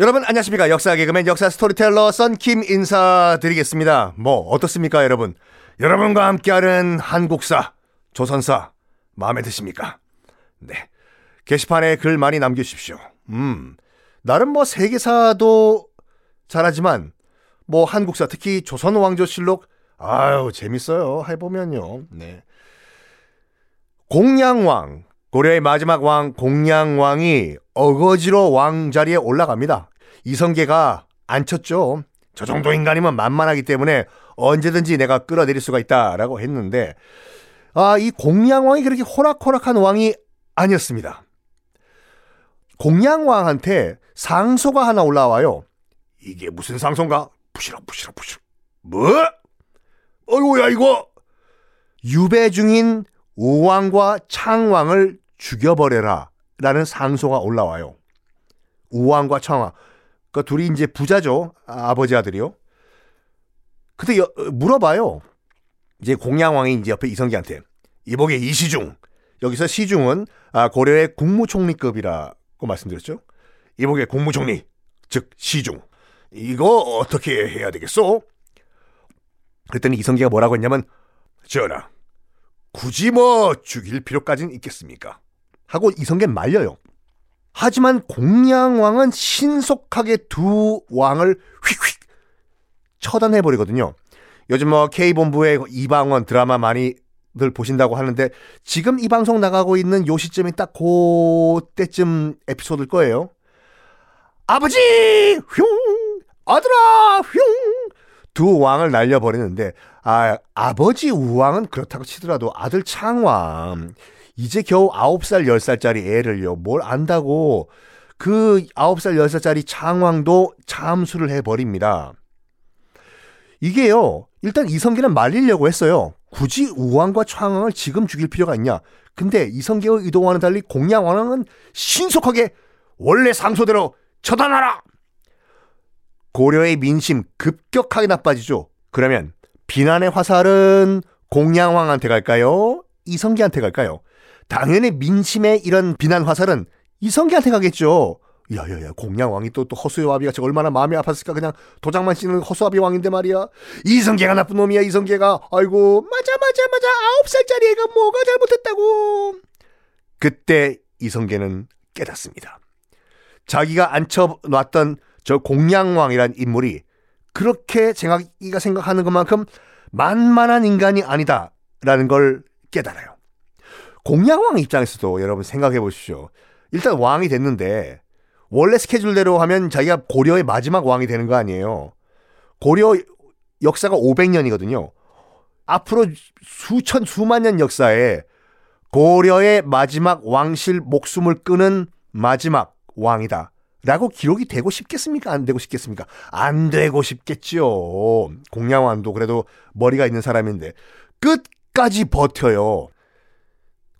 여러분 안녕하십니까. 역사 개그맨 역사 스토리텔러 썬킴 인사드리겠습니다. 뭐 어떻습니까 여러분? 여러분과 함께하는 한국사 조선사 마음에 드십니까? 네. 게시판에 글 많이 남겨주십시오. 음 나름 뭐 세계사도 잘하지만 뭐 한국사 특히 조선 왕조실록 아유 재밌어요. 해보면요. 네. 공양왕 고려의 마지막 왕 공양왕이 어거지로 왕 자리에 올라갑니다. 이성계가 안 쳤죠. 저 정도 인간이면 만만하기 때문에 언제든지 내가 끌어내릴 수가 있다라고 했는데 아, 이 공양왕이 그렇게 호락호락한 왕이 아니었습니다. 공양왕한테 상소가 하나 올라와요. 이게 무슨 상소인가? 부시럭 부시럭 부시럭. 뭐? 어이구야 이거 유배 중인 우왕과 창왕을 죽여버려라 라는 상소가 올라와요. 우왕과 창왕. 그 둘이 이제 부자죠. 아, 버지 아들이요. 근데 여, 물어봐요. 이제 공양왕이 이제 옆에 이성기한테 이복의 이시중. 여기서 시중은 아, 고려의 국무총리급이라고 말씀드렸죠. 이복의 국무총리, 즉 시중. 이거 어떻게 해야 되겠소? 그랬더니 이성기가 뭐라고 했냐면 전하, 굳이 뭐 죽일 필요까지는 있겠습니까? 하고 이성계 말려요. 하지만 공양왕은 신속하게 두 왕을 휙휙 처단해버리거든요. 요즘 뭐 K본부의 이방원 드라마 많이들 보신다고 하는데 지금 이 방송 나가고 있는 요 시점이 딱 그때쯤 에피소드일 거예요. 아버지! 흉! 아들아! 흉! 두 왕을 날려버리는데 아, 아버지 우왕은 그렇다고 치더라도 아들 창왕 이제 겨우 9살, 10살짜리 애를요, 뭘 안다고 그 9살, 10살짜리 창왕도 참수를 해버립니다. 이게요, 일단 이성계는 말리려고 했어요. 굳이 우왕과 창왕을 지금 죽일 필요가 있냐. 근데 이성계의 의도와는 달리 공양왕은 신속하게 원래 상소대로 처단하라! 고려의 민심 급격하게 나빠지죠. 그러면 비난의 화살은 공양왕한테 갈까요? 이성계한테 갈까요? 당연히 민심의 이런 비난 화살은 이성계한테 가겠죠. 야야야 공양왕이 또, 또 허수의 와비가 저 얼마나 마음이 아팠을까? 그냥 도장만 씌는 허수아비 왕인데 말이야. 이성계가 나쁜 놈이야 이성계가. 아이고 맞아 맞아 맞아. 아홉 살짜리 애가 뭐가 잘못했다고. 그때 이성계는 깨닫습니다. 자기가 앉혀놨던 저 공양왕이란 인물이 그렇게 자기가 생각하는 것만큼 만만한 인간이 아니다라는 걸 깨달아요. 공양왕 입장에서도 여러분 생각해 보십시오. 일단 왕이 됐는데 원래 스케줄대로 하면 자기가 고려의 마지막 왕이 되는 거 아니에요. 고려 역사가 500년이거든요. 앞으로 수천 수만 년 역사에 고려의 마지막 왕실 목숨을 끊은 마지막 왕이다. 라고 기록이 되고 싶겠습니까? 안 되고 싶겠습니까? 안 되고 싶겠죠. 공양왕도 그래도 머리가 있는 사람인데 끝까지 버텨요.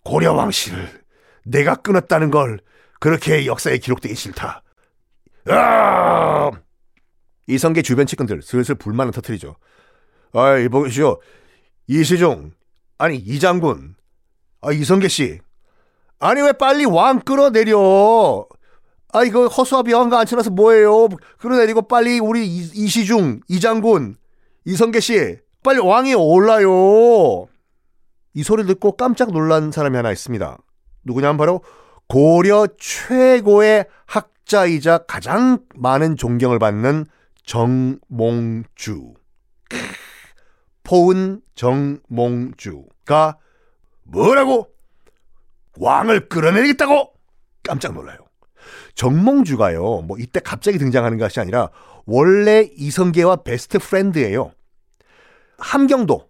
고려 왕실을 내가 끊었다는 걸 그렇게 역사에 기록되기 싫다. 아! 이성계 주변 측근들 슬슬 불만을 터뜨리죠. 아이 보시오. 이시종 아니 이장군 아 이성계 씨 아니 왜 빨리 왕 끌어내려 아 이거 허수아 비 왕가 앉혀놔서 뭐예요 끌어내리고 빨리 우리 이, 이시중 이장군 이성계 씨 빨리 왕이 올라요 이 소리를 듣고 깜짝 놀란 사람이 하나 있습니다. 누구냐면 바로 고려 최고의 학자이자 가장 많은 존경을 받는 정몽주. 포은 정몽주가 뭐라고? 왕을 끌어내리겠다고? 깜짝 놀라요. 정몽주가요, 뭐 이때 갑자기 등장하는 것이 아니라 원래 이성계와 best friend예요. 함경도,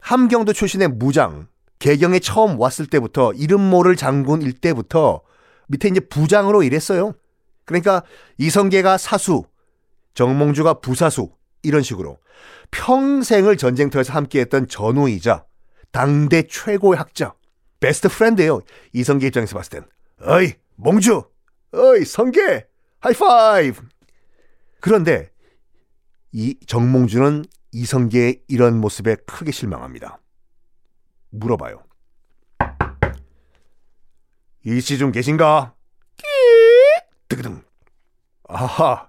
함경도 출신의 무장, 개경에 처음 왔을 때부터 이름 모를 장군일 때부터 밑에 이제 부장으로 일했어요. 그러니까 이성계가 사수, 정몽주가 부사수 이런 식으로 평생을 전쟁터에서 함께했던 전우이자 당대 최고의 학자, best friend예요. 이성계 입장에서 봤을 땐, 어이 몽주, 어이 성계, 하이파이브. 그런데 이 정몽주는 이성계의 이런 모습에 크게 실망합니다. 물어봐요. 일시 좀 계신가? 뜨그등. 아하,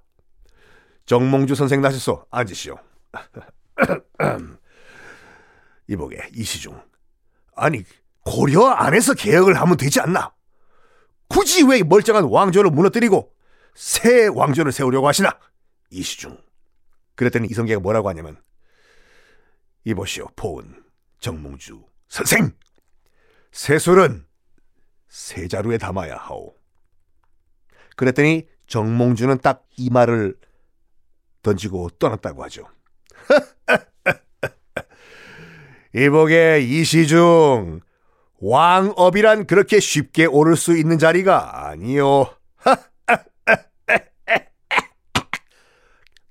정몽주 선생 나셨소. 앉으시오. 이보게 이시중. 아니 고려 안에서 개혁을 하면 되지 않나? 굳이 왜 멀쩡한 왕조를 무너뜨리고 새 왕조를 세우려고 하시나? 이시중. 그랬더니 이성계가 뭐라고 하냐면 이보시오 포은 정몽주 선생 세술은 세 자루에 담아야 하오. 그랬더니 정몽주는 딱 이 말을 던지고 떠났다고 하죠. 이복의 이시중 왕업이란 그렇게 쉽게 오를 수 있는 자리가 아니요.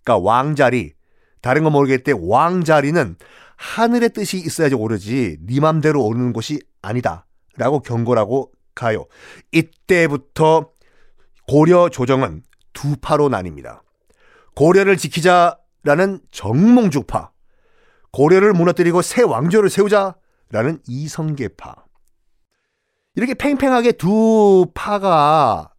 그러니까 왕자리 다른 거 모르겠대 왕 자리는 하늘의 뜻이 있어야지 오르지 네 맘대로 오르는 곳이 아니다. 라고 경고라고 가요. 이때부터 고려 조정은 두 파로 나뉩니다. 고려를 지키자라는 정몽주파, 고려를 무너뜨리고 새 왕조를 세우자라는 이성계파. 이렇게 팽팽하게 두 파가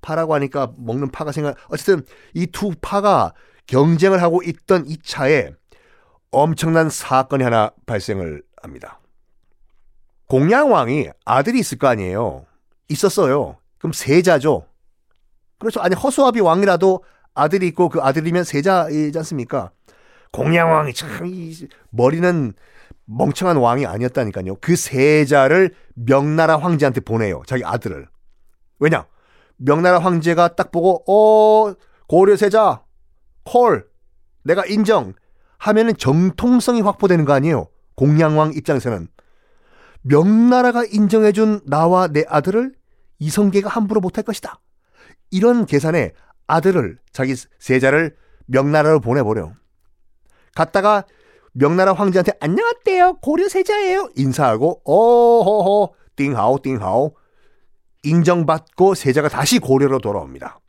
파라고 하니까 먹는 파가 생각. 어쨌든 이 두 파가 경쟁을 하고 있던 이 차에 엄청난 사건이 하나 발생을 합니다. 공양왕이 아들이 있을 거 아니에요. 있었어요. 그럼 세자죠. 그렇죠. 아니 허수아비 왕이라도 아들이 있고 그 아들이면 세자이지 않습니까? 공양왕이 참 머리는 멍청한 왕이 아니었다니까요. 그 세자를 명나라 황제한테 보내요. 자기 아들을. 왜냐? 명나라 황제가 딱 보고 어 고려 세자 콜 내가 인정 하면은 정통성이 확보되는 거 아니에요. 공양왕 입장에서는 명나라가 인정해준 나와 내 아들을 이성계가 함부로 못할 것이다. 이런 계산에 아들을 자기 세자를 명나라로 보내버려. 갔다가 명나라 황제한테 안녕하세요 고려 세자예요 인사하고 어허허 띵하오 띵하오 인정받고 세자가 다시 고려로 돌아옵니다.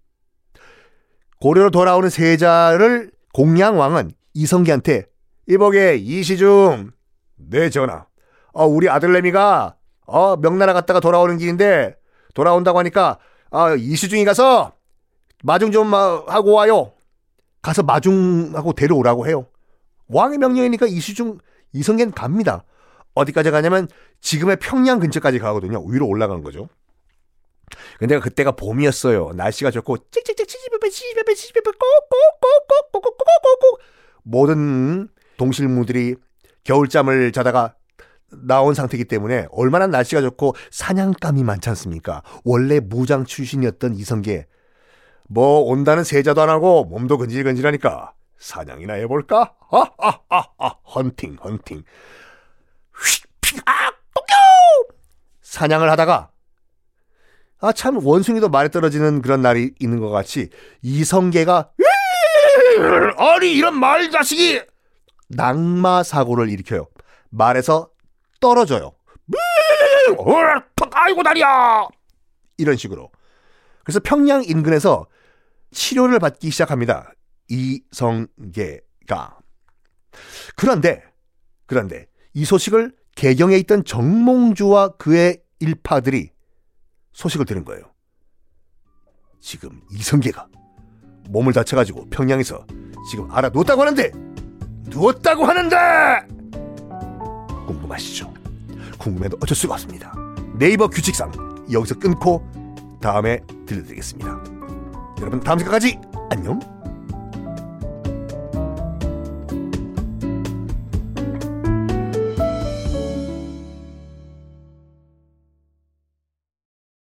고려로 돌아오는 세자를 공양왕은 이성계한테 이복에 이시중 네 전하 어, 우리 아들내미가 어, 명나라 갔다가 돌아오는 길인데 돌아온다고 하니까 아, 이시중이 가서 마중 좀 하고 와요. 가서 마중하고 데려오라고 해요. 왕의 명령이니까 이시중 이성계는 갑니다. 어디까지 가냐면 지금의 평양 근처까지 가거든요. 위로 올라간 거죠. 근데 그때가 봄이었어요. 날씨가 좋고 찍찍찍 치지베베 치지베베 치지베베 꼭꼭꼭꼭꼭꼭꼭꼭꼭 모든 동실무들이 겨울잠을 자다가 나온 상태이기 때문에 얼마나 날씨가 좋고 사냥감이 많지 않습니까? 원래 무장 출신이었던 이성계. 뭐 온다는 세자도 안 하고 몸도 근질근질하니까 사냥이나 해볼까? 하하하하 헌팅 헌팅. 아 똥겨! 사냥을 하다가 아 참 원숭이도 말에 떨어지는 그런 날이 있는 것 같이 이성계가 아니 이런 말 자식이 낙마 사고를 일으켜요. 말에서 떨어져요. 아이고 다리야! 이런 식으로. 그래서 평양 인근에서 치료를 받기 시작합니다. 이성계가. 그런데, 그런데 이 소식을 개경에 있던 정몽주와 그의 일파들이 소식을 들은 거예요. 지금 이성계가 몸을 다쳐가지고 평양에서 지금 알아 누웠다고 하는데 누웠다고 하는데 궁금하시죠? 궁금해도 어쩔 수가 없습니다. 네이버 규칙상 여기서 끊고 다음에 들려드리겠습니다. 여러분 다음 시간까지 안녕.